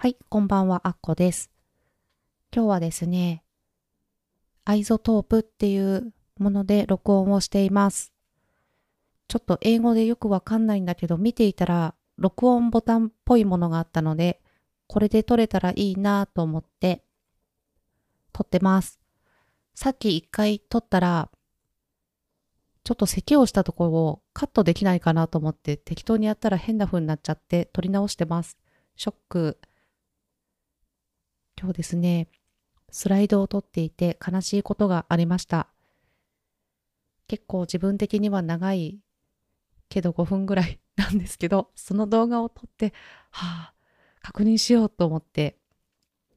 はい、こんばんは、あっこです。今日はですね、 iZotope っていうもので録音をしています。ちょっと英語でよくわかんないんだけど、見ていたら録音ボタンっぽいものがあったので、これで録れたらいいなと思って録ってます。さっき一回録ったら、ちょっと咳をしたところをカットできないかなと思って適当にやったら変な風になっちゃって録り直してます。ショック。今日ですね、スライドを撮っていて悲しいことがありました。結構自分的には長いけど5分ぐらいなんですけど、その動画を撮って、はあ、確認しようと思って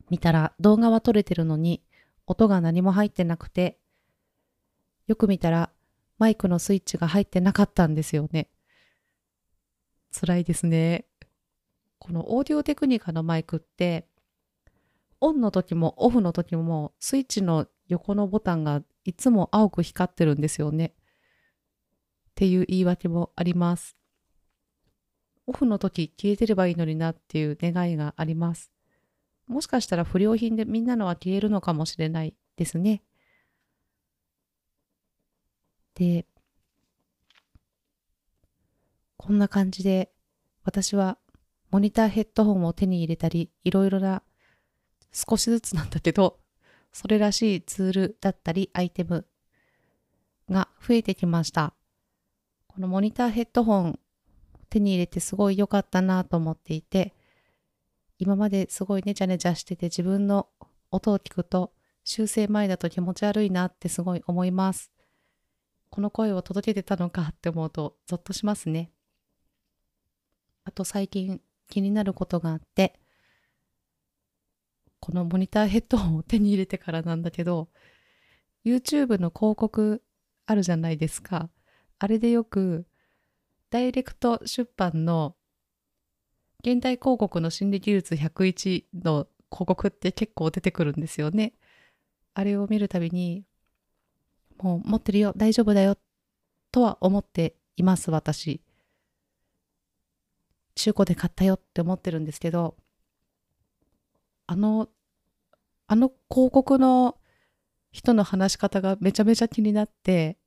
見たら動画は撮れてるのに音が何も入ってなくて、よく見たらマイクのスイッチが入ってなかったんですよね。辛いですね。このオーディオテクニカのマイクって、オンの時もオフの時もスイッチの横のボタンがいつも青く光ってるんですよね。っていう言い訳もあります。オフの時消えてればいいのになっていう願いがあります。もしかしたら不良品でみんなのは消えるのかもしれないですね。で、こんな感じで私はモニターヘッドホンを手に入れたり、いろいろな少しずつなんだけど、それらしいツールだったりアイテムが増えてきました。このモニターヘッドホン手に入れてすごい良かったなと思っていて、今まですごいネチャネチャしてて自分の音を聞くと修正前だと気持ち悪いなってすごい思います。この声を届けてたのかって思うとゾッとしますね。あと最近気になることがあって、このモニターヘッドホンを手に入れてからなんだけど、YouTube の広告あるじゃないですか。あれでよく、ダイレクト出版の現代広告の心理技術101の広告って結構出てくるんですよね。あれを見るたびに、もう持ってるよ、大丈夫だよ、とは思っています、私。中古で買ったよって思ってるんですけど、あの、あの広告の人の話し方がめちゃめちゃ気になって、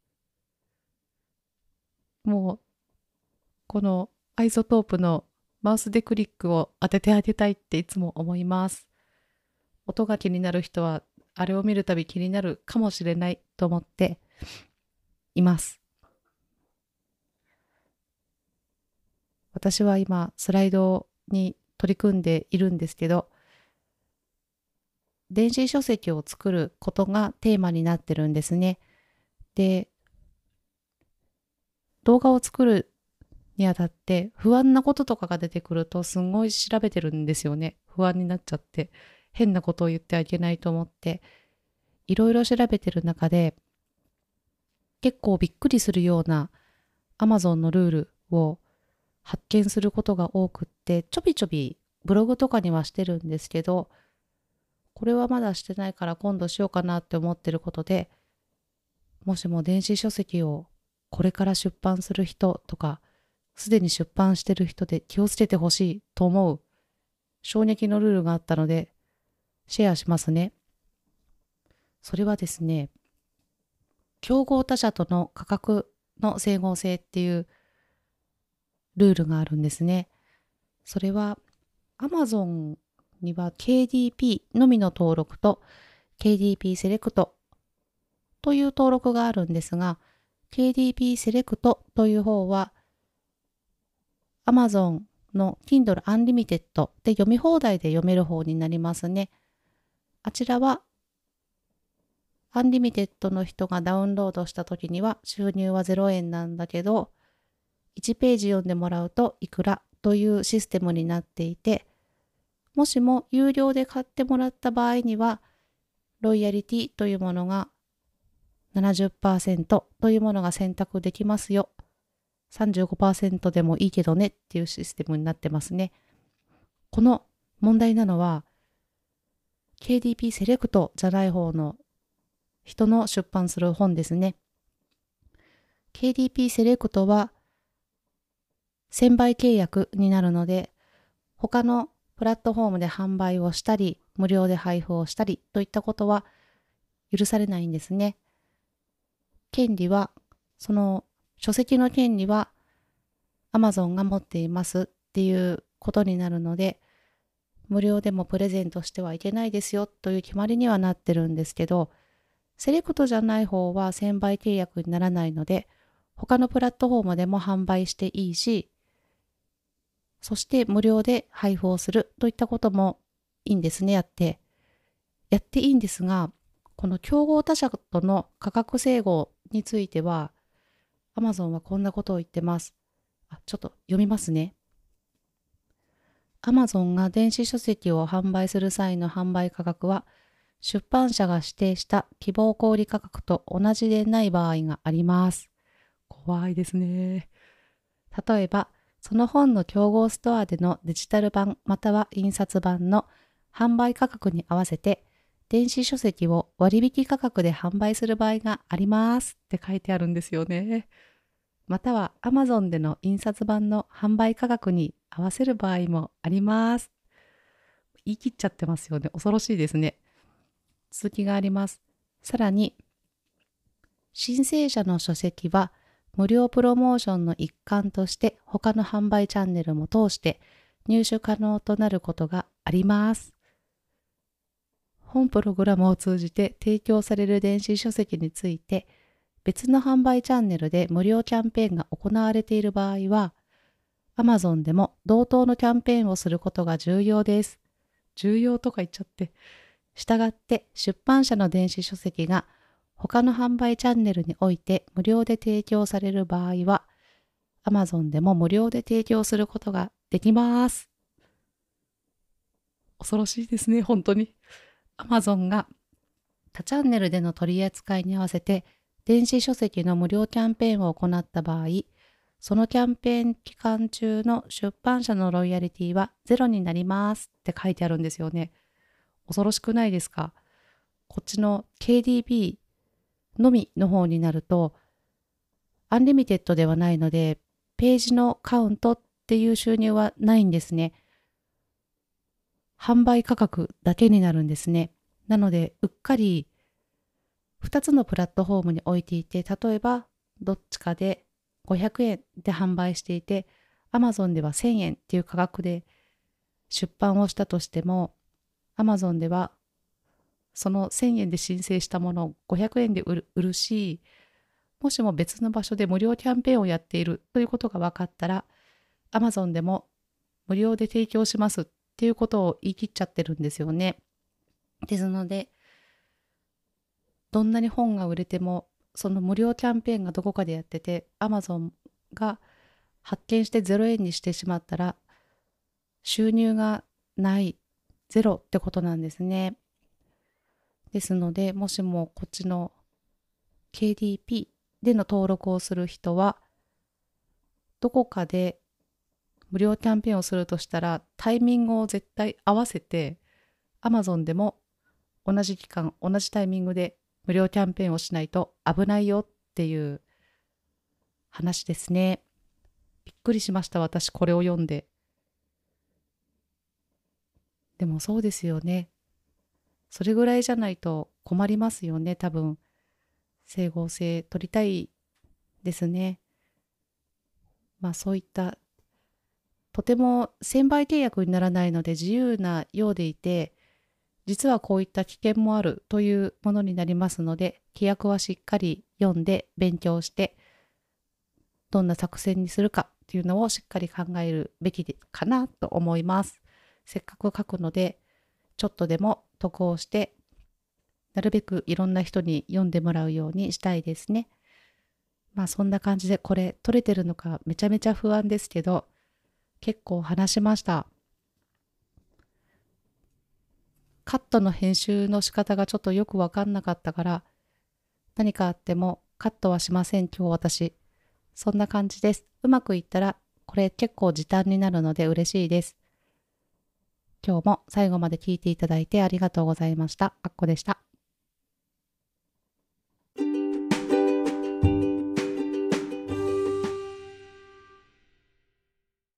もう、このアイソトープのマウスでクリックを当ててあげたいっていつも思います。音が気になる人は、あれを見るたび気になるかもしれないと思っています。私は今、スライドに取り組んでいるんですけど、電子書籍を作ることがテーマになってるんですね。で、動画を作るにあたって不安なこととかが出てくるとすんごい調べてるんですよね。不安になっちゃって。変なことを言ってはいけないと思って。いろいろ調べてる中で結構びっくりするような Amazon のルールを発見することが多くってちょびちょびブログとかにはしてるんですけどこれはまだしてないから今度しようかなって思ってることでもしも電子書籍をこれから出版する人とかすでに出版してる人で気をつけてほしいと思う衝撃のルールがあったのでシェアしますね。それはですね、競合他社との価格の整合性っていうルールがあるんですね。それは Amazon には KDP のみの登録と KDP セレクトという登録があるんですが、KDP セレクトという方は Amazon の Kindle Unlimited で読み放題で読める方になりますね。あちらは Unlimited の人がダウンロードした時には収入は0円なんだけど、1ページ読んでもらうといくらというシステムになっていて、もしも有料で買ってもらった場合には、ロイヤリティというものが70%というものが選択できますよ。35%でもいいけどねっていうシステムになってますね。この問題なのは、KDP セレクトじゃない方の人の出版する本ですね。KDP セレクトは1000倍契約になるので、他のプラットフォームで販売をしたり、無料で配布をしたりといったことは許されないんですね。権利は、その書籍の権利は Amazon が持っていますっていうことになるので、無料でもプレゼントしてはいけないですよという決まりにはなってるんですけど、セレクトじゃない方は1000倍契約にならないので、他のプラットフォームでも販売していいし、そして無料で配布をするといったこともいいんですね、やって。やっていいんですが、この競合他社との価格整合については、Amazon はこんなことを言ってます。あ、ちょっと読みますね。Amazon が電子書籍を販売する際の販売価格は、出版社が指定した希望小売価格と同じでない場合があります。怖いですね。例えば、その本の競合ストアでのデジタル版または印刷版の販売価格に合わせて、電子書籍を割引価格で販売する場合がありますって書いてあるんですよね。または Amazon での印刷版の販売価格に合わせる場合もあります。言い切っちゃってますよね。恐ろしいですね。続きがあります。さらに、申請者の書籍は無料プロモーションの一環として他の販売チャンネルも通して入手可能となることがあります。本プログラムを通じて提供される電子書籍について別の販売チャンネルで無料キャンペーンが行われている場合は Amazon でも同等のキャンペーンをすることが重要です。重要とか言っちゃって。したがって出版社の電子書籍が他の販売チャンネルにおいて無料で提供される場合は Amazon でも無料で提供することができます。恐ろしいですね、本当に。Amazon が他チャンネルでの取り扱いに合わせて電子書籍の無料キャンペーンを行った場合、そのキャンペーン期間中の出版社のロイヤリティはゼロになりますって書いてあるんですよね。恐ろしくないですか？こっちの KDP のみの方になると、 Unlimited ではないので、ページのカウントっていう収入はないんですね。販売価格だけになるんですね。なので、うっかり2つのプラットフォームに置いていて、例えばどっちかで500円で販売していて、Amazon では1000円っていう価格で出版をしたとしても、Amazon ではその1000円で申請したものを500円で売るし、もしも別の場所で無料キャンペーンをやっているということが分かったら、Amazon でも無料で提供しますっていうことを言い切っちゃってるんですよね。ですので、どんなに本が売れてもその無料キャンペーンがどこかでやってて Amazon が発見して0円にしてしまったら収入がないゼロってことなんですね。ですのでもしもこっちの KDP での登録をする人はどこかで無料キャンペーンをするとしたらタイミングを絶対合わせて Amazon でも同じ期間同じタイミングで無料キャンペーンをしないと危ないよっていう話ですね。びっくりしました、私、これを読んで。でもそうですよね。それぐらいじゃないと困りますよね、多分。整合性取りたいですね。まあそういったとても1000倍契約にならないので自由なようでいて実はこういった危険もあるというものになりますので、規約はしっかり読んで勉強して、どんな作戦にするかっていうのをしっかり考えるべきかなと思います。せっかく書くので、ちょっとでも得をして、なるべくいろんな人に読んでもらうようにしたいですね。まあそんな感じでこれ取れてるのかめちゃめちゃ不安ですけど、結構話しました。カットの編集の仕方がちょっとよくわかんなかったから、何かあってもカットはしません、今日私。そんな感じです。うまくいったら、これ結構時短になるので嬉しいです。今日も最後まで聞いていただいてありがとうございました。あっこでした。